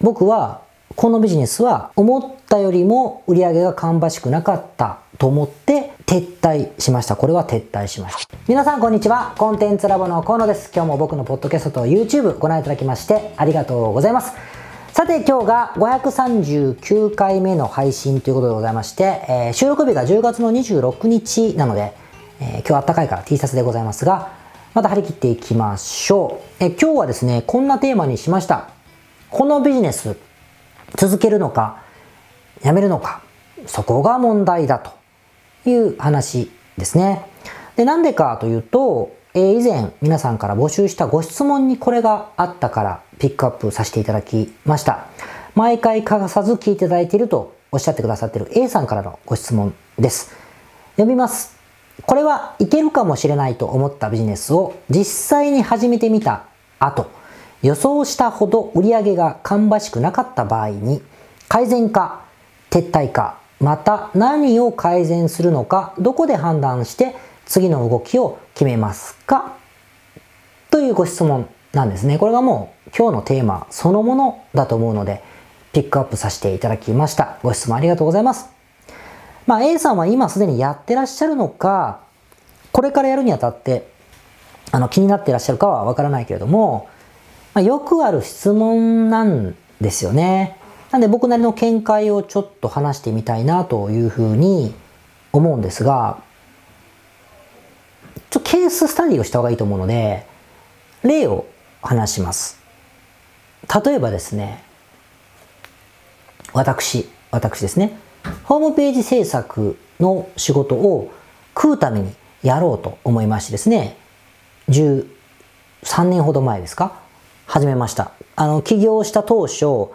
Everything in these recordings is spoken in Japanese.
僕はこのビジネスは思ったよりも売り上げが芳しくなかったと思って撤退しました。これは撤退しました。皆さんこんにちは。コンテンツラボの河野です。今日も僕のポッドキャストと YouTube ご覧いただきましてありがとうございます。さて今日が539回目の配信ということでございまして、えー、収録日が10月の26日なので、えー、今日あったかいから T シャツでございますが、また張り切っていきましょう。えー、今日はですね、こんなテーマにしました。このビジネス、続けるのか、やめるのか、そこが問題だという話ですね。で、なんでかというと、えー、以前皆さんから募集したご質問にこれがあったからピックアップさせていただきました。毎回欠かさず聞いていただいているとおっしゃってくださっている A さんからのご質問です。読みます。これはいけるかもしれないと思ったビジネスを実際に始めてみた後、予想したほど売り上げが芳しくなかった場合に改善か撤退かまた何を改善するのかどこで判断して次の動きを決めますか？というご質問なんですね。これがもう今日のテーマそのものだと思うのでピックアップさせていただきました。ご質問ありがとうございます。まあ A さんは今すでにやってらっしゃるのかこれからやるにあたってあの気になってらっしゃるかはわからないけれどもまあ、よくある質問なんですよね。なんで僕なりの見解をちょっと話してみたいなというふうに思うんですが、ちょケーススタディをした方がいいと思うので、例を話します。例えばですね、私、私ですね、ホームページ制作の仕事を食うためにやろうと思いましてですね、13年ほど前ですか？始めました。あの、起業した当初、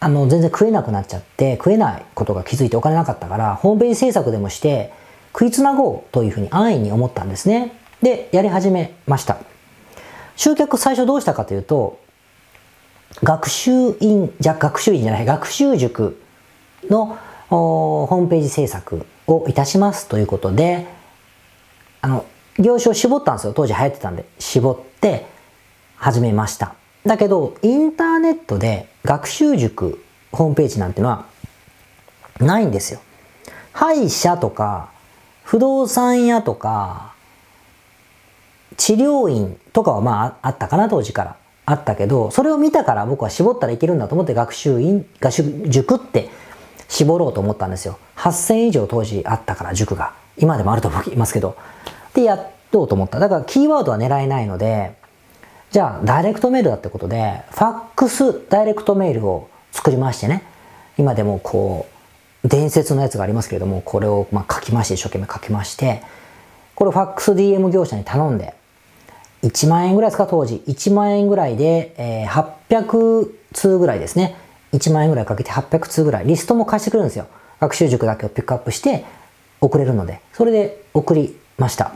あの、全然食えなくなっちゃって、食えないことが気づいてお金なかったから、ホームページ制作でもして、食いつなごうというふうに安易に思ったんですね。で、やり始めました。集客最初どうしたかというと、学習院、じゃ、学習院じゃない、学習塾のホームページ制作をいたしますということで、あの、業種を絞ったんですよ。当時流行ってたんで。絞って、始めました。だけど、インターネットで学習塾ホームページなんてのはないんですよ。歯医者とか、不動産屋とか、治療院とかはまああったかな当時から。あったけど、それを見たから僕は絞ったらいけるんだと思って学習院、学習塾って絞ろうと思ったんですよ。8000以上当時あったから塾が。今でもあると思いますけど。で、やろうと思った。だからキーワードは狙えないので、じゃあ、ダイレクトメールだってことで、ファックスダイレクトメールを作りましてね、今でもこう、伝説のやつがありますけれども、これをまあ書きまして、一生懸命書きまして、これファックス DM 業者に頼んで、1万円ぐらいですか、当時。1万円ぐらいで、えー、800通ぐらいですね。1万円ぐらいかけて800通ぐらい。リストも貸してくるんですよ。学習塾だけをピックアップして送れるので。それで送りました。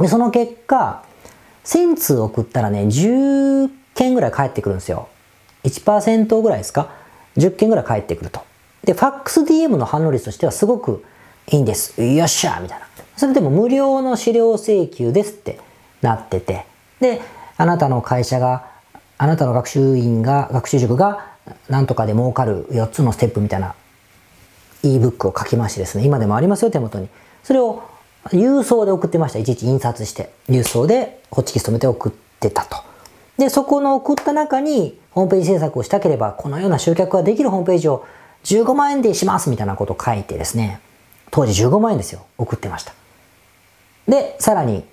で、その結果、1000通送ったらね、10件ぐらい返ってくるんですよ。1%ぐらいですか ?10 件ぐらい返ってくると。で、ファックス DM の反応率としてはすごくいいんです。よっしゃみたいな。それでも無料の資料請求ですってなってて。で、あなたの会社が、あなたの学習院が、学習塾が、なんとかで儲かる4つのステップみたいな ebook を書きましてですね、今でもありますよ、手元に。それを郵送で送ってました。いちいち印刷して。郵送でホッチキス止めて送ってたと。で、そこの送った中に、ホームページ制作をしたければ、このような集客ができるホームページを15万円でしますみたいなことを書いてですね、当時15万円ですよ。送ってました。で、さらに、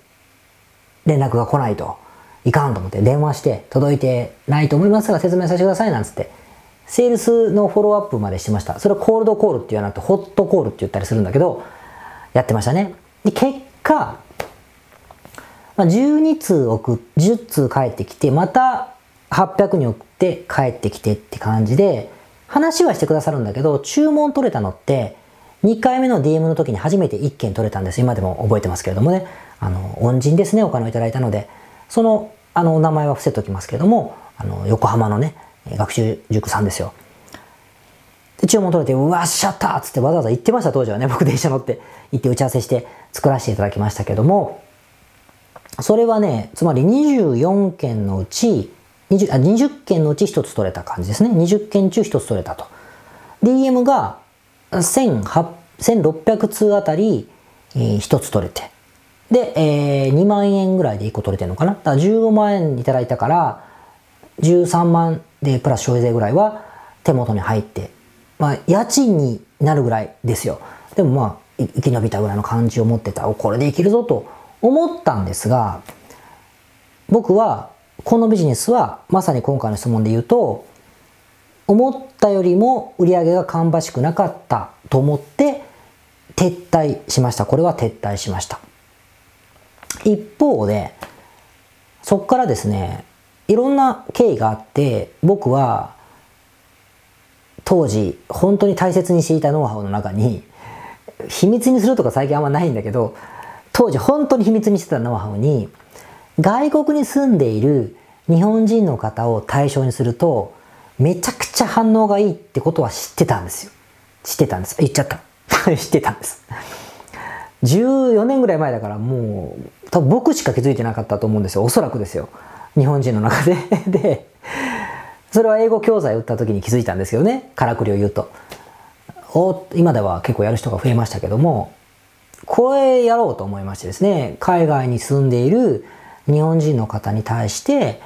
連絡が来ないといかんと思って電話して、届いてないと思いますが説明させてくださいなんつって、セールスのフォローアップまでしてました。それはコールドコールって言わなくて、ホットコールって言ったりするんだけど、やってましたね。で、結果、まあ、12通送っ、10通帰ってきて、また800に送って帰ってきてって感じで、話はしてくださるんだけど、注文取れたのって、2回目の DM の時に初めて1件取れたんです。今でも覚えてますけれどもね。あの、恩人ですね、お金をいただいたので、その、あの、お名前は伏せておきますけれども、あの、横浜のね、学習塾さんですよ。で、注文取れて、うわ、しちゃったっつってわざわざ行ってました、当時はね。僕電車乗って行って打ち合わせして作らせていただきましたけども、それはね、つまり24件のうち 20, あ20件のうち1つ取れた感じですね。20件中1つ取れたと。DM が1600通あたり、えー、1つ取れて。で、えー、2万円ぐらいで1個取れてるのかな。だから15万円いただいたから、13万でプラス消費税ぐらいは手元に入って、まあ、家賃になるぐらいですよ。でもまあ、生き延びたぐらいの感じを持ってた。これでいけるぞと思ったんですが、僕はこのビジネスはまさに今回の質問で言うと思ったよりも売り上げが芳しくなかったと思って撤退しましたこれは撤退しました一方でそこからですねいろんな経緯があって僕は当時本当に大切にしていたノウハウの中に秘密にするとか最近あんまないんだけど当時本当に秘密にしてたノウハウに外国に住んでいる日本人の方を対象にするとめちゃくちゃ反応がいいってことは知ってたんですよ。知ってたんです。言っちゃった。知ってたんです。14年ぐらい前だからもう多分僕しか気づいてなかったと思うんですよ。おそらくですよ。日本人の中で で、それは英語教材を打った時に気づいたんですけどね。からくりを言うと。お今では結構やる人が増えましたけども、これやろうと思いましてですね、海外に住んでいる日本人の方に対して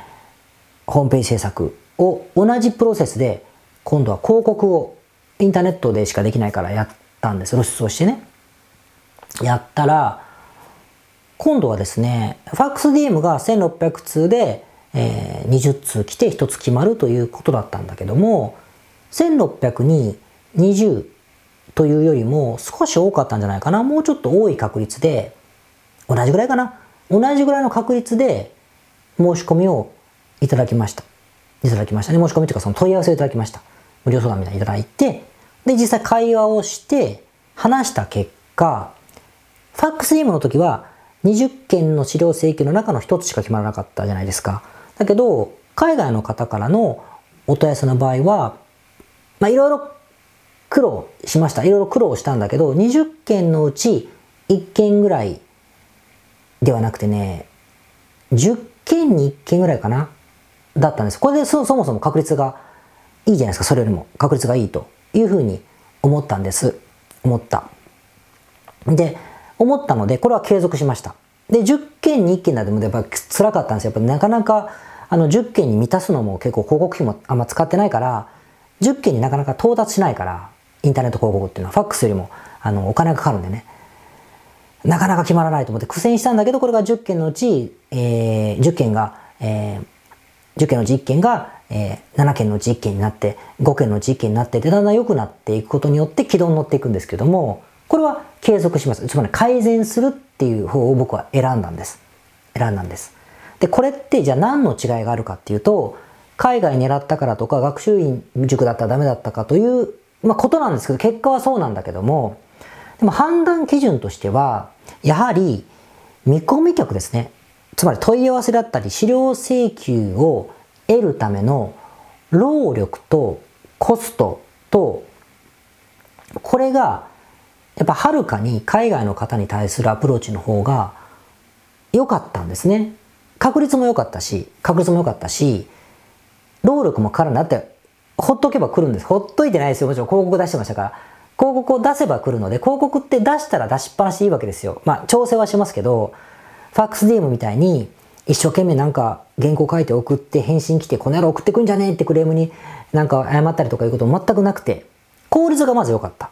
ホームページ制作を同じプロセスで今度は広告をインターネットでしかできないからやったんです露出をしてねやったら今度はですねファックス DM が1600通で、えー、20通来て1つ決まるということだったんだけども1600に20というよりも少し多かったんじゃないかなもうちょっと多い確率で同じぐらいかな同じぐらいの確率で申し込みをいただきました。いただきましたね。申し込みというかその問い合わせをいただきました。無料相談みたいにいただいて、で、実際会話をして話した結果、ファックス DM の時は20件の資料請求の中の1つしか決まらなかったじゃないですか。だけど、海外の方からのお問い合わせの場合は、まあいろいろ苦労しました。いろいろ苦労したんだけど、20件のうち1件ぐらいではなくてね、10件に1件ぐらいかなだったんです。これでそもそも確率がいいじゃないですか、それよりも確率がいいというふうに思ったんです。思った。で、思ったので、これは継続しました。で、10件に1件なんでもやっぱ辛かったんですよ。やっぱなかなかあの10件に満たすのも結構広告費もあんま使ってないから、10件になかなか到達しないから、インターネット広告っていうのはファックスよりもあのお金がかかるんでね。なかなか決まらないと思って苦戦したんだけど、これが10件のうち、えー、10件が、えー、10件のうち1件が、えー、7件のうち1件になって、5件のうち1件になって、で、だんだん良くなっていくことによって軌道に乗っていくんですけども、これは継続します。つまり改善するっていう方を僕は選んだんです。選んだんです。で、これってじゃあ何の違いがあるかっていうと、海外狙ったからとか、学習院塾だったらダメだったかという、まあ、ことなんですけど、結果はそうなんだけども、でも判断基準としては、やはり見込み客ですね。つまり問い合わせだったり資料請求を得るための労力とコストとこれがやっぱはるかに海外の方に対するアプローチの方が良かったんですね。確率も良かったし、確率も良かったし、労力もかかるなって、ほっとけば来るんです。ほっといてないですよ。もちろん広告出してましたから。広告を出せば来るので、広告って出したら出しっぱなしでいいわけですよ。まあ、調整はしますけど、ファックス DM みたいに、一生懸命なんか原稿書いて送って返信来て、この野郎送ってくんじゃねえってクレームになんか謝ったりとかいうことも全くなくて、効率がまず良かった。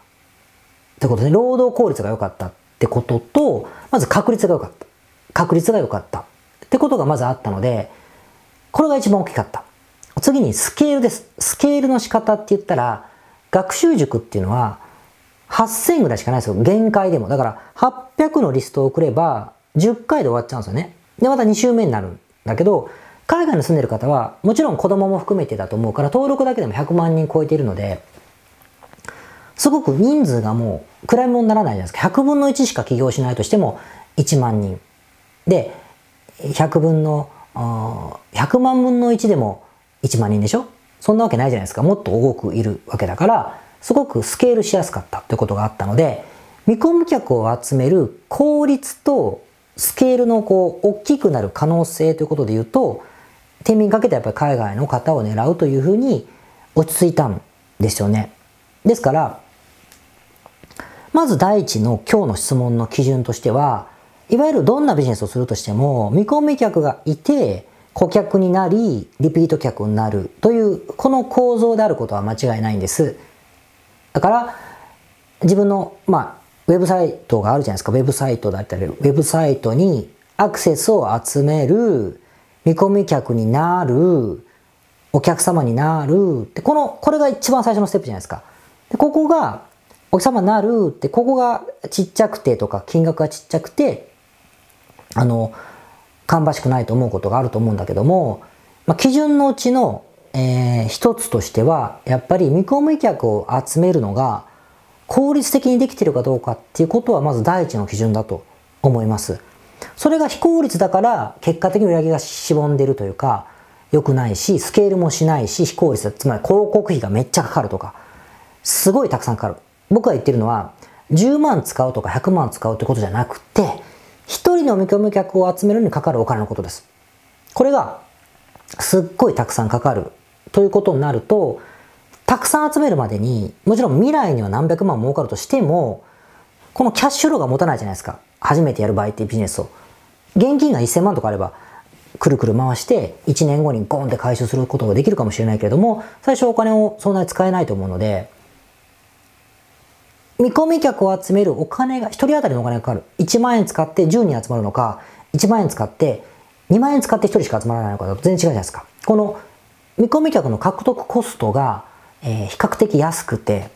ってことで、労働効率が良かったってことと、まず確率が良かった。確率が良かった。ってことがまずあったので、これが一番大きかった。次にスケールです。スケールの仕方って言ったら、学習塾っていうのは、8000ぐらいしかないですよ。限界でも。だから、800のリストを送れば、10回で終わっちゃうんですよね。で、また2週目になるんだけど、海外に住んでる方は、もちろん子供も含めてだと思うから、登録だけでも100万人超えているので、すごく人数がもう、暗いものにならないじゃないですか。100分の1しか起業しないとしても、1万人。で、100分の、100万分の1でも1万人でしょ？そんなわけないじゃないですか。もっと多くいるわけだから、すごくスケールしやすかったということがあったので、見込み客を集める効率とスケールのこう大きくなる可能性ということで言うと、天秤かけてやっぱり海外の方を狙うというふうに落ち着いたんですよね。ですから、まず第一の今日の質問の基準としては、いわゆるどんなビジネスをするとしても、見込み客がいて、顧客になり、リピート客になるという、この構造であることは間違いないんです。だから、自分の、まあ、ウェブサイトがあるじゃないですか。ウェブサイトだったり、ウェブサイトにアクセスを集める、見込み客になる、お客様になるって、この、これが一番最初のステップじゃないですか。でここが、お客様なるって、ここがちっちゃくてとか、金額がちっちゃくて、あの、芳しくないと思うことがあると思うんだけども、まあ、基準のうちの、えー、一つとしては、やっぱり見込み客を集めるのが効率的にできてるかどうかっていうことはまず第一の基準だと思います。それが非効率だから結果的に売り上げがしぼんでるというか、良くないし、スケールもしないし、非効率だ。つまり広告費がめっちゃかかるとか、すごいたくさんかかる。僕が言ってるのは、10万使うとか100万使うってことじゃなくて、一人の見込み客を集めるにかかるお金のことです。これが、すっごいたくさんかかるということになると、たくさん集めるまでに、もちろん未来には何百万儲かるとしても、このキャッシュローが持たないじゃないですか。初めてやる場合っていうビジネスを。現金が1000万とかあれば、くるくる回して、1年後にゴンって回収することができるかもしれないけれども、最初お金をそんなに使えないと思うので、見込み客を集めるお金が、1人当たりのお金がかかる。1万円使って10人集まるのか、1万円使って2万円使って1人しか集まらないのかと全然違うじゃないですか。この見込み客の獲得コストが、えー、比較的安くて、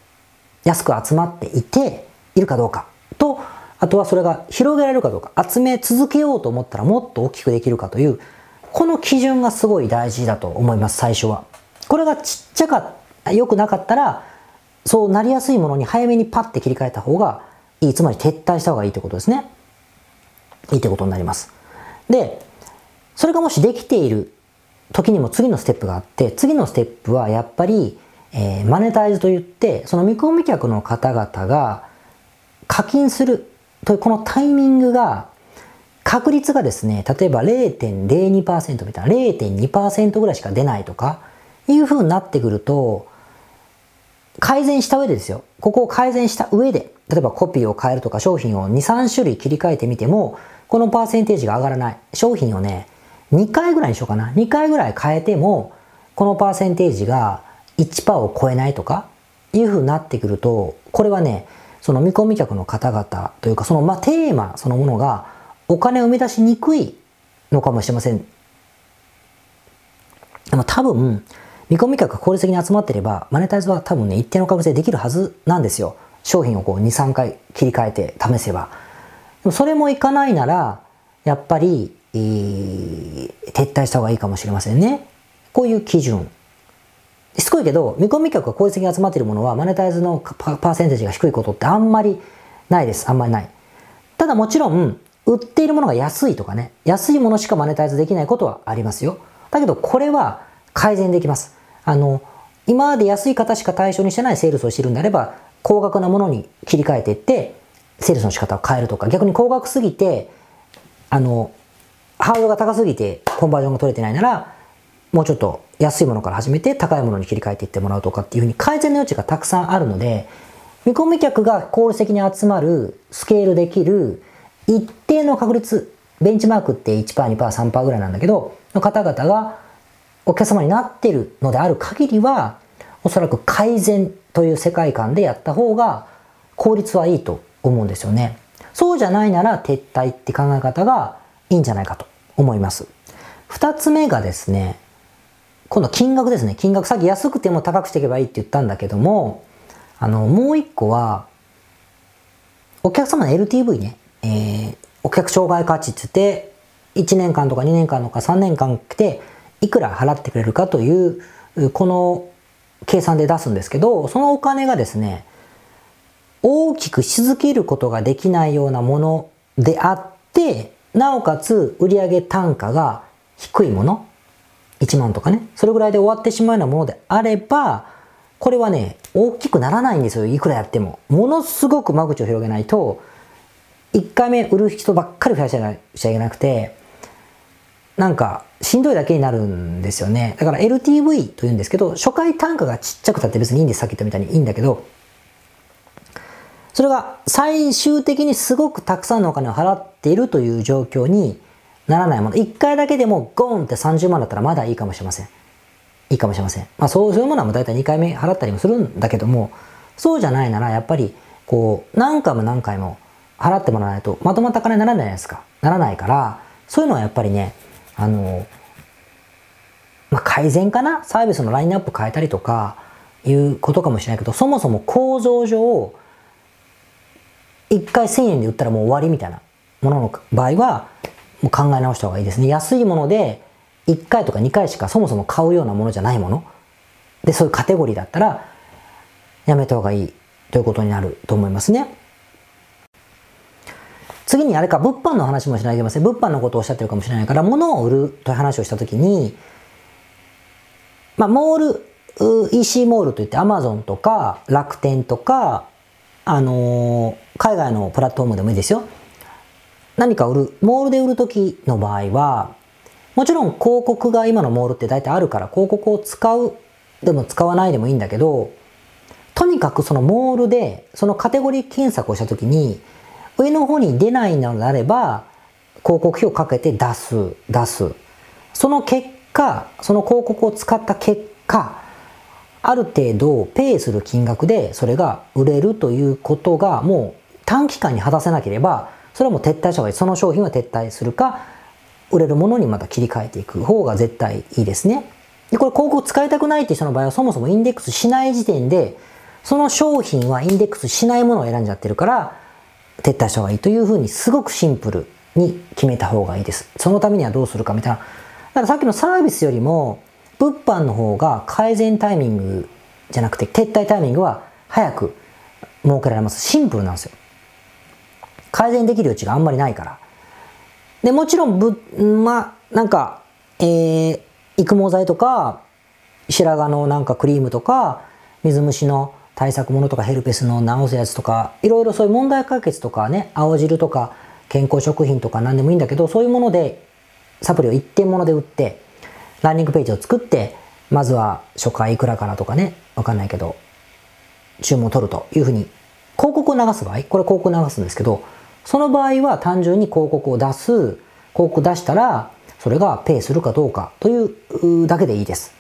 安く集まっていて、いるかどうかと、あとはそれが広げられるかどうか、集め続けようと思ったらもっと大きくできるかという、この基準がすごい大事だと思います、最初は。これがちっちゃか良くなかったら、そうなりやすいものに早めにパッて切り替えた方がいい。つまり撤退した方がいいってことですね。いいってことになります。で、それがもしできている時にも次のステップがあって、次のステップはやっぱり、えー、マネタイズといって、その見込み客の方々が課金するというこのタイミングが確率がですね、例えば0.02%みたいな0.2%ぐらいしか出ないとかいう風になってくると、改善した上でですよ。ここを改善した上で、例えばコピーを変えるとか商品を2、3種類切り替えてみても、このパーセンテージが上がらない。商品をね、2回ぐらいにしようかな。2回ぐらい変えても、このパーセンテージが1%を超えないとか、いう風になってくると、これはね、その見込み客の方々というか、そのまあテーマそのものがお金を生み出しにくいのかもしれません。でも多分、見込み客が効率的に集まってれば、マネタイズは多分ね、一定の確率でできるはずなんですよ。商品をこう2、3回切り替えて試せば。でもそれもいかないなら、やっぱり、えー、撤退した方がいいかもしれませんね。こういう基準。しつこいけど、見込み客が効率的に集まっているものは、マネタイズのパーセンテージが低いことってあんまりないです。あんまりない。ただもちろん、売っているものが安いとかね、安いものしかマネタイズできないことはありますよ。だけど、これは改善できます。あの、今まで安い方しか対象にしてないセールスをしてるんであれば、高額なものに切り替えていって、セールスの仕方を変えるとか、逆に高額すぎて、あの、ハードルが高すぎてコンバージョンが取れてないなら、もうちょっと安いものから始めて高いものに切り替えていってもらうとかっていうふうに改善の余地がたくさんあるので、見込み客が効率的に集まる、スケールできる、一定の確率、ベンチマークって1%、2%、3%ぐらいなんだけど、の方々がお客様になっているのである限りは、おそらく改善という世界観でやった方が効率はいいと思うんですよね。そうじゃないなら撤退って考え方がいいんじゃないかと思います。二つ目がですね、今度金額ですね。金額、さっき安くても高くしていけばいいって言ったんだけども、あの、もう一個は、お客様の LTV ね、えー、お客障害価値って言って、1年間とか2年間とか3年間来て、いくら払ってくれるかという、この計算で出すんですけど、そのお金がですね、大きくし続けることができないようなものであって、なおかつ売上単価が低いもの、1万とかね、それぐらいで終わってしまうようなものであれば、これはね、大きくならないんですよ、いくらやっても。ものすごく間口を広げないと、1回目売る人ばっかり増やしちゃいけなくて、なんかしんどいだけになるんですよね。だから LTV というんですけど、初回単価がちっちゃくたって別にいいんです。さっき言ったみたいにいいんだけど、それが最終的にすごくたくさんのお金を払っているという状況にならないもの。1回だけでもゴーンって30万だったらまだいいかもしれません。いいかもしれません。まあそういうものはもう大体2回目払ったりもするんだけども、そうじゃないならやっぱりこう何回も何回も払ってもらわないとまとまった金にならないじゃないですか。ならないから、そういうのはやっぱりね、あの、まあ、改善かな？サービスのラインナップ変えたりとかいうことかもしれないけど、そもそも構造上、1回1000円で売ったらもう終わりみたいなものの場合は、もう考え直した方がいいですね。安いもので1回とか2回しかそもそも買うようなものじゃないもの。で、そういうカテゴリーだったら、やめた方がいいということになると思いますね。次にあれか、物販の話もしないといけません。物販のことをおっしゃってるかもしれないから、物を売るという話をしたときに、まあ、モール、EC モールといって Amazon とか楽天とか、あのー、海外のプラットフォームでもいいですよ。何か売る、モールで売るときの場合は、もちろん広告が今のモールって大体あるから広告を使うでも使わないでもいいんだけど、とにかくそのモールでそのカテゴリー検索をしたときに、上の方に出ないのであれば、広告費をかけて出す、出す。その結果、その広告を使った結果、ある程度ペイする金額でそれが売れるということがもう短期間に果たせなければ、それはもう撤退した方がいい。その商品は撤退するか、売れるものにまた切り替えていく方が絶対いいですね。で、これ広告使いたくないっていう人の場合はそもそもインデックスしない時点で、その商品はインデックスしないものを選んじゃってるから、撤退した方がいいというふうにすごくシンプルに決めた方がいいです。そのためにはどうするかみたいな。だからさっきのサービスよりも物販の方が改善タイミングじゃなくて撤退タイミングは早く設けられます。シンプルなんですよ。改善できる余地があんまりないから。で、もちろんぶ、まあ、なんか、えー、育毛剤とか、白髪のなんかクリームとか、水虫の対策ものとかヘルペスの治すやつとか、いろいろそういう問題解決とかね、青汁とか健康食品とか何でもいいんだけど、そういうもので、サプリを一点物で売って、ランニングページを作って、まずは初回いくらかなとかね、わかんないけど、注文を取るというふうに、広告を流す場合、これ広告を流すんですけど、その場合は単純に広告を出す、広告出したら、それがペイするかどうかというだけでいいです。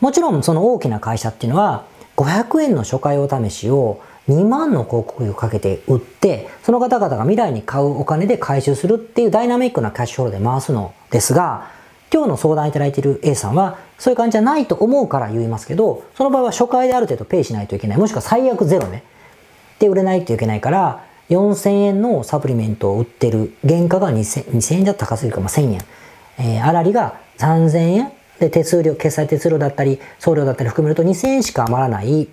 もちろんその大きな会社っていうのは、500円の初回お試しを2万の広告費をかけて売って、その方々が未来に買うお金で回収するっていうダイナミックなキャッシュフローで回すのですが、今日の相談いただいている A さんは、そういう感じじゃないと思うから言いますけど、その場合は初回である程度ペイしないといけない。もしくは最悪ゼロね。で売れないといけないから、4000円のサプリメントを売ってる原価が 2000, 円じゃ高すぎるか、まあ、1000円。えー、あらりが3000円で、手数料、決済手数料だったり、送料だったり含めると2000円しか余らない、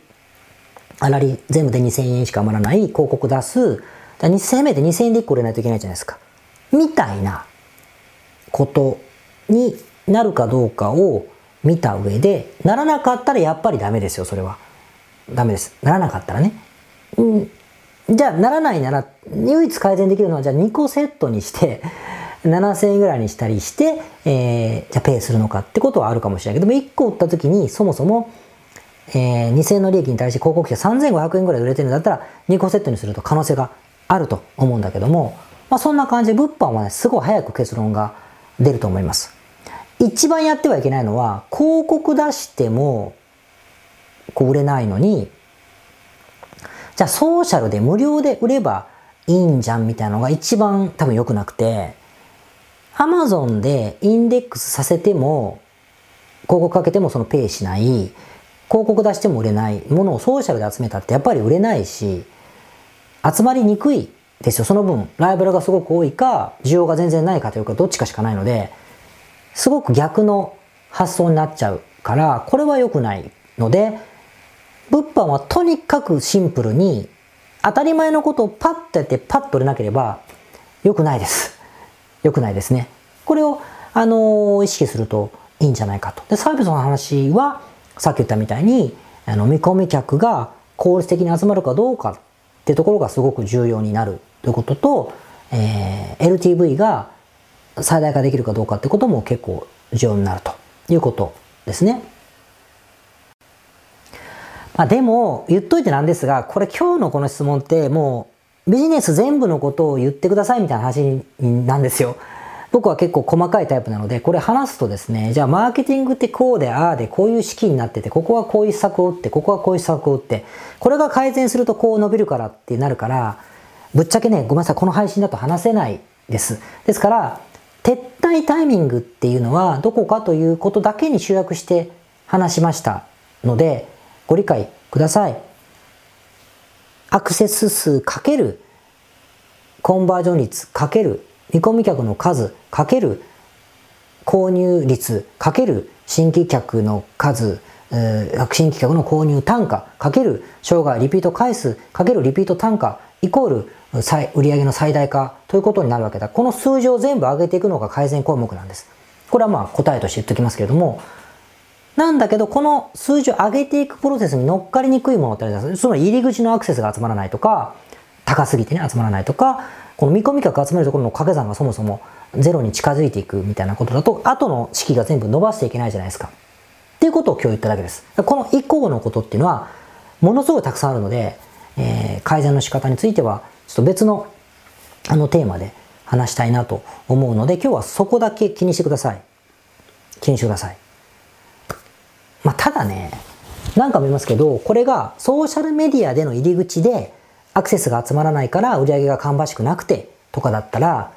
あらり全部で2000円しか余らない広告出す、2000円目で2000円で1個売れないといけないじゃないですか。みたいなことになるかどうかを見た上で、ならなかったらやっぱりダメですよ、それは。ダメです。ならなかったらね。うん、じゃあ、ならないなら、唯一改善できるのは、じゃあ2個セットにして7000円ぐらいにしたりして、えー、じゃあペイするのかってことはあるかもしれないけども、1個売った時にそもそも、えー、2000円の利益に対して広告費が3500円ぐらい売れてるんだったら、2個セットにすると可能性があると思うんだけども、まあ、そんな感じで物販はね、すごい早く結論が出ると思います。一番やってはいけないのは、広告出しても、こう売れないのに、じゃあソーシャルで無料で売ればいいんじゃんみたいなのが一番多分良くなくて、アマゾンでインデックスさせても、広告かけてもそのペイしない、広告出しても売れないものをソーシャルで集めたってやっぱり売れないし、集まりにくいですよ。その分、ライバルがすごく多いか、需要が全然ないかというか、どっちかしかないので、すごく逆の発想になっちゃうから、これは良くないので、物販はとにかくシンプルに、当たり前のことをパッとやってパッと売れなければ良くないです。良くないですね。これを、あのー、意識するといいんじゃないかと。で、サービスの話は、さっき言ったみたいに、あの、見込み客が効率的に集まるかどうかってところがすごく重要になるということと、えー、LTV が最大化できるかどうかってことも結構重要になるということですね。まあ、でも、言っといてなんですが、これ今日のこの質問ってもうビジネス全部のことを言ってくださいみたいな話なんですよ。僕は結構細かいタイプなので、これ話すとですね、じゃあマーケティングってこうで、ああで、こういう式になってて、ここはこういう施策を打って、ここはこういう施策を打って、これが改善するとこう伸びるからってなるから、ぶっちゃけね、ごめんなさい、この配信だと話せないです。ですから、撤退タイミングっていうのはどこかということだけに集約して話しましたので、ご理解ください。アクセス数かけるコンバージョン率かける見込み客の数かける購入率かける新規客の数、新規客の購入単価かける生涯リピート回数かけるリピート単価イコール売上の最大化ということになるわけだ。この数字を全部上げていくのが改善項目なんです。これはまあ答えとして言っておきますけれども、なんだけど、この数字を上げていくプロセスに乗っかりにくいものってあるじゃないですか。その入り口のアクセスが集まらないとか、高すぎてね、集まらないとか、この見込み客集めるところの掛け算がそもそもゼロに近づいていくみたいなことだと、後の式が全部伸ばしていけないじゃないですか。っていうことを今日言っただけです。この以降のことっていうのは、ものすごいたくさんあるので、えー、改善の仕方については、ちょっと別のあのテーマで話したいなと思うので、今日はそこだけ気にしてください。気にしてください。まあ、ただね、なんか見ますけど、これがソーシャルメディアでの入り口でアクセスが集まらないから売り上げが芳しくなくてとかだったら、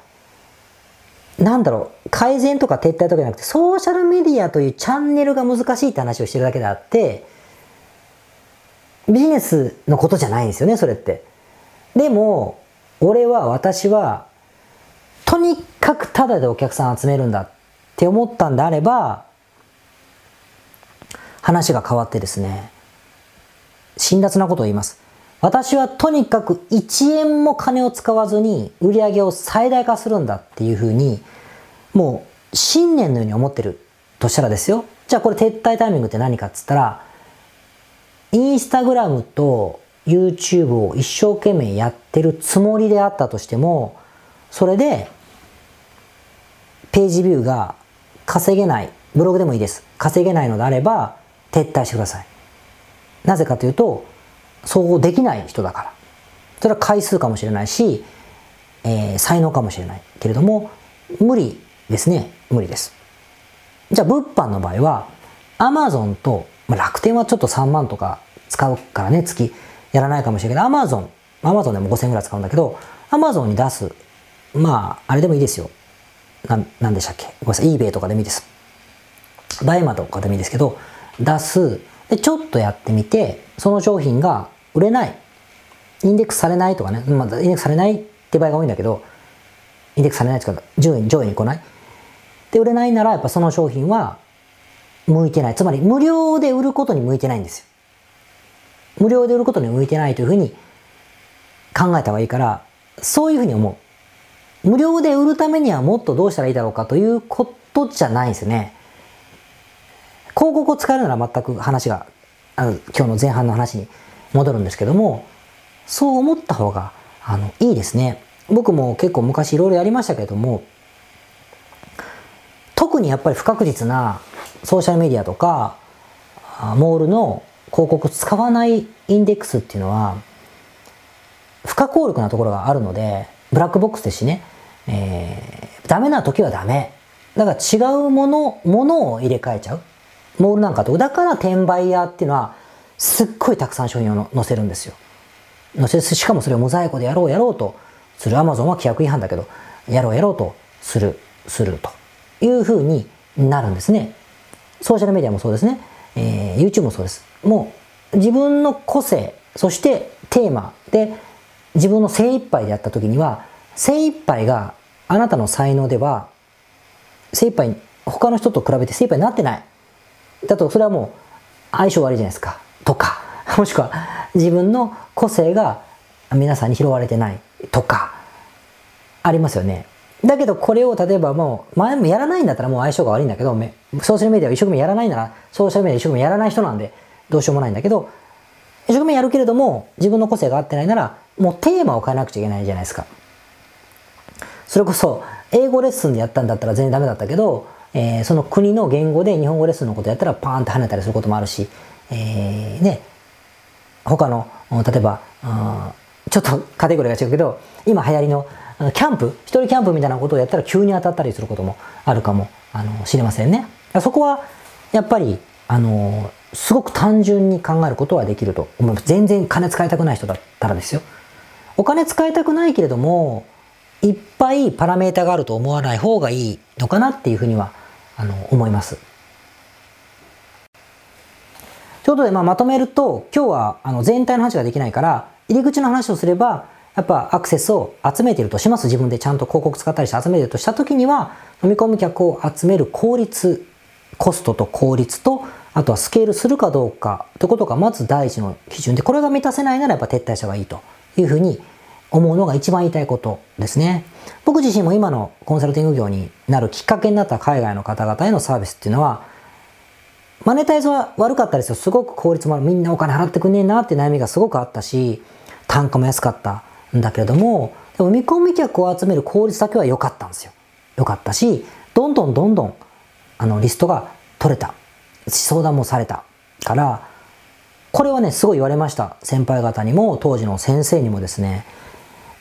なんだろう、改善とか撤退とかじゃなくて、ソーシャルメディアというチャンネルが難しいって話をしてるだけであって、ビジネスのことじゃないんですよね、それって。でも、俺は、私は、とにかくタダでお客さん集めるんだって思ったんであれば、話が変わってですね、辛辣なことを言います。私はとにかく1円も金を使わずに売り上げを最大化するんだっていうふうに、もう信念のように思ってるとしたらですよ。じゃあこれ撤退タイミングって何かっつったら、インスタグラムと YouTube を一生懸命やってるつもりであったとしても、それでページビューが稼げない、ブログでもいいです。稼げないのであれば、撤退してください。なぜかというと、そうできない人だから。それは回数かもしれないし、えー、才能かもしれないけれども、無理ですね。無理です。じゃあ、物販の場合は、Amazon と、まあ、楽天はちょっと3万とか使うからね、月やらないかもしれないけど、Amazon、Amazon でも5000円ぐらい使うんだけど、Amazon に出す、まあ、あれでもいいですよ。な、なんでしたっけ？ごめんなさい、eBay とかでもいいです。ダイマとかでもいいですけど、出す。で、ちょっとやってみて、その商品が売れない。インデックスされないとかね。まあ、インデックスされないって場合が多いんだけど、インデックスされないっていうか、上位に、上位に来ない。で、売れないなら、やっぱその商品は、向いてない。つまり、無料で売ることに向いてないんですよ。無料で売ることに向いてないというふうに考えた方がいいから、そういうふうに思う。無料で売るためにはもっとどうしたらいいだろうかということじゃないんですね。広告を使えるなら全く話が、あの今日の前半の話に戻るんですけども、そう思った方が、あの、いいですね。僕も結構昔いろいろやりましたけれども、特にやっぱり不確実なソーシャルメディアとか、モールの広告使わないインデックスっていうのは、不可抗力なところがあるので、ブラックボックスですしね、えー、ダメな時はダメ。だから違うもの、ものを入れ替えちゃう。モールなんかと。だから転売屋っていうのは、すっごいたくさん商品を載せるんですよ。載せる、しかもそれをモザイクでやろうやろうとする。アマゾンは規約違反だけど、やろうやろうとする、するというふうになるんですね。ソーシャルメディアもそうですね。えー、YouTube もそうです。もう自分の個性、そしてテーマで自分の精一杯でやった時には、精一杯があなたの才能では、精一杯、他の人と比べて精一杯になってない。だとそれはもう相性悪いじゃないですか。とか、もしくは自分の個性が皆さんに拾われてないとか、ありますよね。だけどこれを例えばもう前もやらないんだったらもう相性が悪いんだけど、ソーシャルメディアを一生懸命やらないなら、ソーシャルメディア一生懸命やらない人なんでどうしようもないんだけど、一生懸命やるけれども自分の個性が合ってないなら、もうテーマを変えなくちゃいけないじゃないですか。それこそ、英語レッスンでやったんだったら全然ダメだったけど、えー、その国の言語で日本語レッスンのことやったらパーンって跳ねたりすることもあるし、えー、ね、他の、例えば、ちょっとカテゴリーが違うけど、今流行りのキャンプ、一人キャンプみたいなことをやったら急に当たったりすることもあるかもあのしれませんね。そこはやっぱり、あの、すごく単純に考えることはできると思います。全然金使いたくない人だったらですよ。お金使いたくないけれども、いっぱいパラメータがあると思わない方がいいのかなっていうふうにはあの思います。ということで、まあ、まとめると、今日はあの全体の話ができないから、入り口の話をすれば、やっぱアクセスを集めているとします。自分でちゃんと広告使ったりして集めてるとしたときには、飲み込み客を集める効率、コストと効率と、あとはスケールするかどうかということがまず第一の基準で、これが満たせないならやっぱ撤退した方がいいというふうに思うのが一番言いたいことですね。僕自身も今のコンサルティング業になるきっかけになった海外の方々へのサービスっていうのは、マネタイズは悪かったですよ。すごく効率もある。みんなお金払ってくんねえなって悩みがすごくあったし、単価も安かったんだけれども、でも見込み客を集める効率だけは良かったんですよ。良かったし、どんどんどんどん、あの、リストが取れた。相談もされた。から、これはね、すごい言われました。先輩方にも、当時の先生にもですね、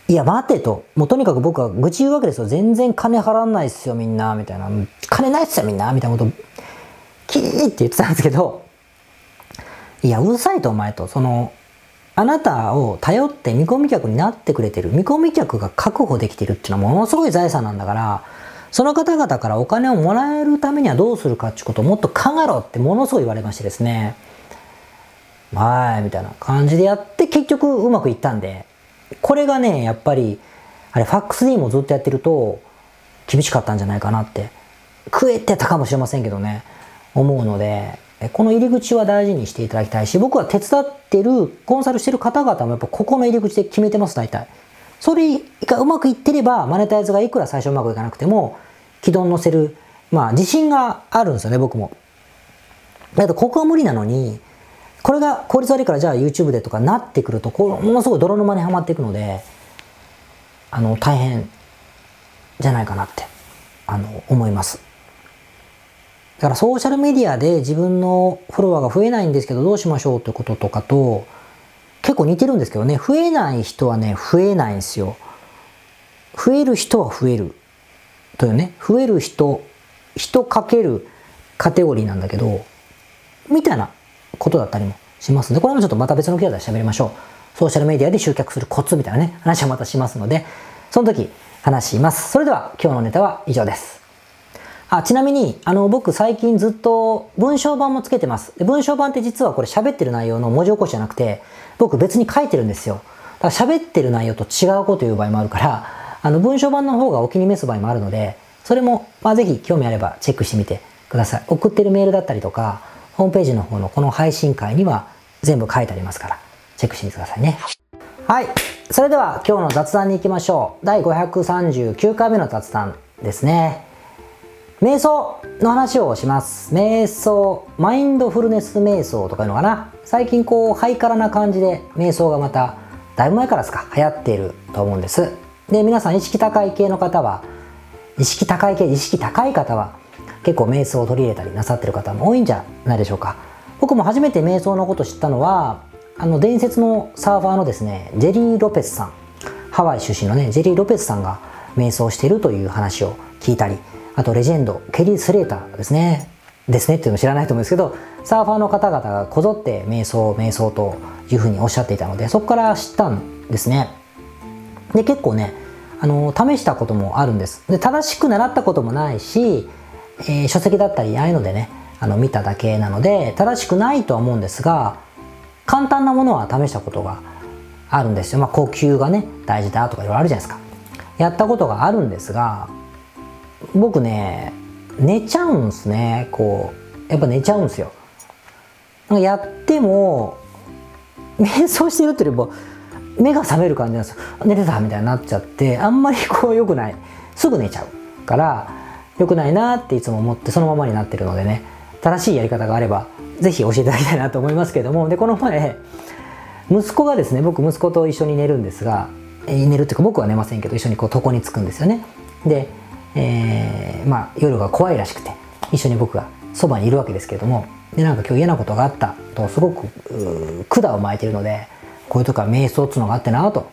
いや、待てと。もうとにかく僕は愚痴言うわけですよ。全然金払わないっすよ、みんな。みたいな。金ないっすよ、みんな。みたいなこと、キーって言ってたんですけど、いや、うるさいと、お前と。その、あなたを頼って見込み客になってくれてる。見込み客が確保できてるっていうのはものすごい財産なんだから、その方々からお金をもらえるためにはどうするかっていうことをもっと考えろってものすごい言われましてですね。はい、みたいな感じでやって結局うまくいったんで、これがね、やっぱり、あれ、ファックス D もずっとやってると、厳しかったんじゃないかなって、食えてたかもしれませんけどね、思うので、この入り口は大事にしていただきたいし、僕は手伝ってる、コンサルしてる方々もやっぱここの入り口で決めてます、大体。それがうまくいってれば、マネタイズがいくら最初うまくいかなくても、軌道に乗せる、まあ自信があるんですよね、僕も。だけどここは無理なのに、これが効率悪いからじゃあ YouTube でとかなってくると、こうものすごい泥沼にはまっていくので、あの、大変じゃないかなって、あの、思います。だからソーシャルメディアで自分のフォロワーが増えないんですけどどうしましょうということとかと結構似てるんですけどね、増えない人はね、増えないんですよ。増える人は増える。というね、増える人、人かけるカテゴリーなんだけど、みたいなことだったりもしますので、これもちょっとまた別の機会で喋りましょう。ソーシャルメディアで集客するコツみたいなね、話はまたしますので、その時話します。それでは今日のネタは以上です。あ、ちなみに、あの、僕最近ずっと文章版もつけてます。文章版って実はこれ喋ってる内容の文字起こしじゃなくて、僕別に書いてるんですよ。だから喋ってる内容と違うこと言う場合もあるから、あの、文章版の方がお気に召す場合もあるので、それも、まあ、ぜひ興味あればチェックしてみてください。送ってるメールだったりとか、ホームページの方のこの配信会には全部書いてありますから、チェックしてみてくださいね。はい。それでは今日の雑談に行きましょう。第539回目の雑談ですね。瞑想の話をします。瞑想、マインドフルネス瞑想とかいうのかな。最近こう、ハイカラな感じで瞑想がまた、だいぶ前からですか、流行っていると思うんです。で、皆さん意識高い系の方は、意識高い系、意識高い方は、結構瞑想を取り入れたりなさってる方も多いんじゃないでしょうか。僕も初めて瞑想のこと知ったのはあの伝説のサーファーのですねジェリー・ロペスさん。ハワイ出身のねジェリー・ロペスさんが瞑想しているという話を聞いたりあとレジェンドケリー・スレーターですね。ですねっていうの知らないと思うんですけどサーファーの方々がこぞって瞑想瞑想というふうにおっしゃっていたのでそこから知ったんですね。で結構ねあの試したこともあるんです。で正しく習ったこともないしえー、書籍だったりああいうのでねあの見ただけなので正しくないとは思うんですが簡単なものは試したことがあるんですよ、まあ、呼吸がね大事だとかいろいろあるじゃないですか。やったことがあるんですが僕ね寝ちゃうんですね。こうやっぱ寝ちゃうんですよ。やっても瞑想してるっていうよりも目が覚める感じなんですよ。寝てたみたいになっちゃってあんまりこう良くない。すぐ寝ちゃうから良くないなっていつも思ってそのままになってるのでね。正しいやり方があればぜひ教えていただきたいなと思いますけれども。でこの前息子がですね僕息子と一緒に寝るんですが寝るっていうか僕は寝ませんけど一緒にこう床につくんですよね。でえー、まあ、夜が怖いらしくて一緒に僕がそばにいるわけですけれども。でなんか今日嫌なことがあったとすごく管を巻いてるのでこういうとこは瞑想っつうのがあってなと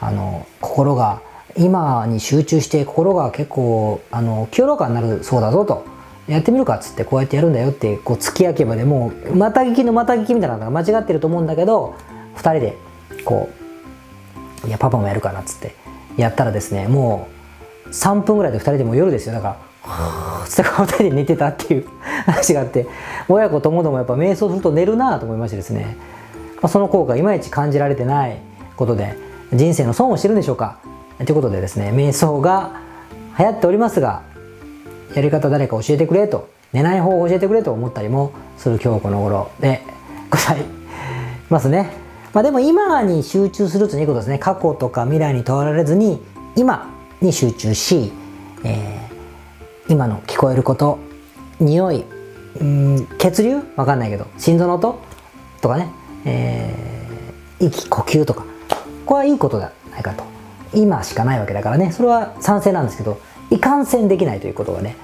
あの心が今に集中して心が結構あの清らかになるそうだぞとやってみるかっつってこうやってやるんだよってこう突き焼けばでもうまた聞きのまた聞きみたいなのが間違ってると思うんだけど2人でこう「いやパパもやるかな」っつってやったらですねもう3分ぐらいで2人でも夜ですよ。だから「はあ」っつって2人で寝てたっていう話があって親子ともどもやっぱ瞑想すると寝るなと思いましてですね、まあ、その効果いまいち感じられてないことで人生の損をしてるんでしょうか。ということでですね瞑想が流行っておりますがやり方誰か教えてくれと寝ない方を教えてくれと思ったりもする今日この頃で ございますね。まあ、でも今に集中するということですね。過去とか未来にとらわれずに今に集中し、えー、今の聞こえること匂いうん血流？わかんないけど心臓の音とかね、えー、息呼吸とか。これはいいことじゃないかと。今しかないわけだからね。それは賛成なんですけどいかんせんできないということがね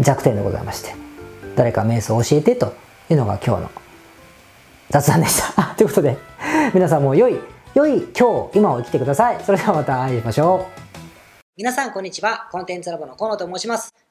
弱点でございまして誰か瞑想を教えてというのが今日の雑談でした。ということで皆さんも良い良い今日今を生きてください。それではまた会いましょう。皆さんこんにちは。コンテンツラボの河野と申します。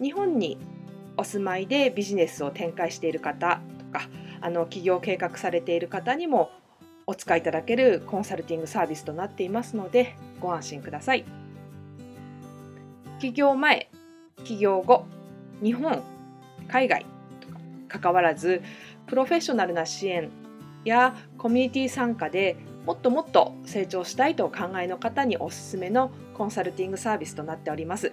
日本にお住まいでビジネスを展開している方とかあの起業計画されている方にもお使いいただけるコンサルティングサービスとなっていますのでご安心ください。起業前、起業後、日本、海外とか関わらずプロフェッショナルな支援やコミュニティ参加でもっともっと成長したいとお考えの方におすすめのコンサルティングサービスとなっております。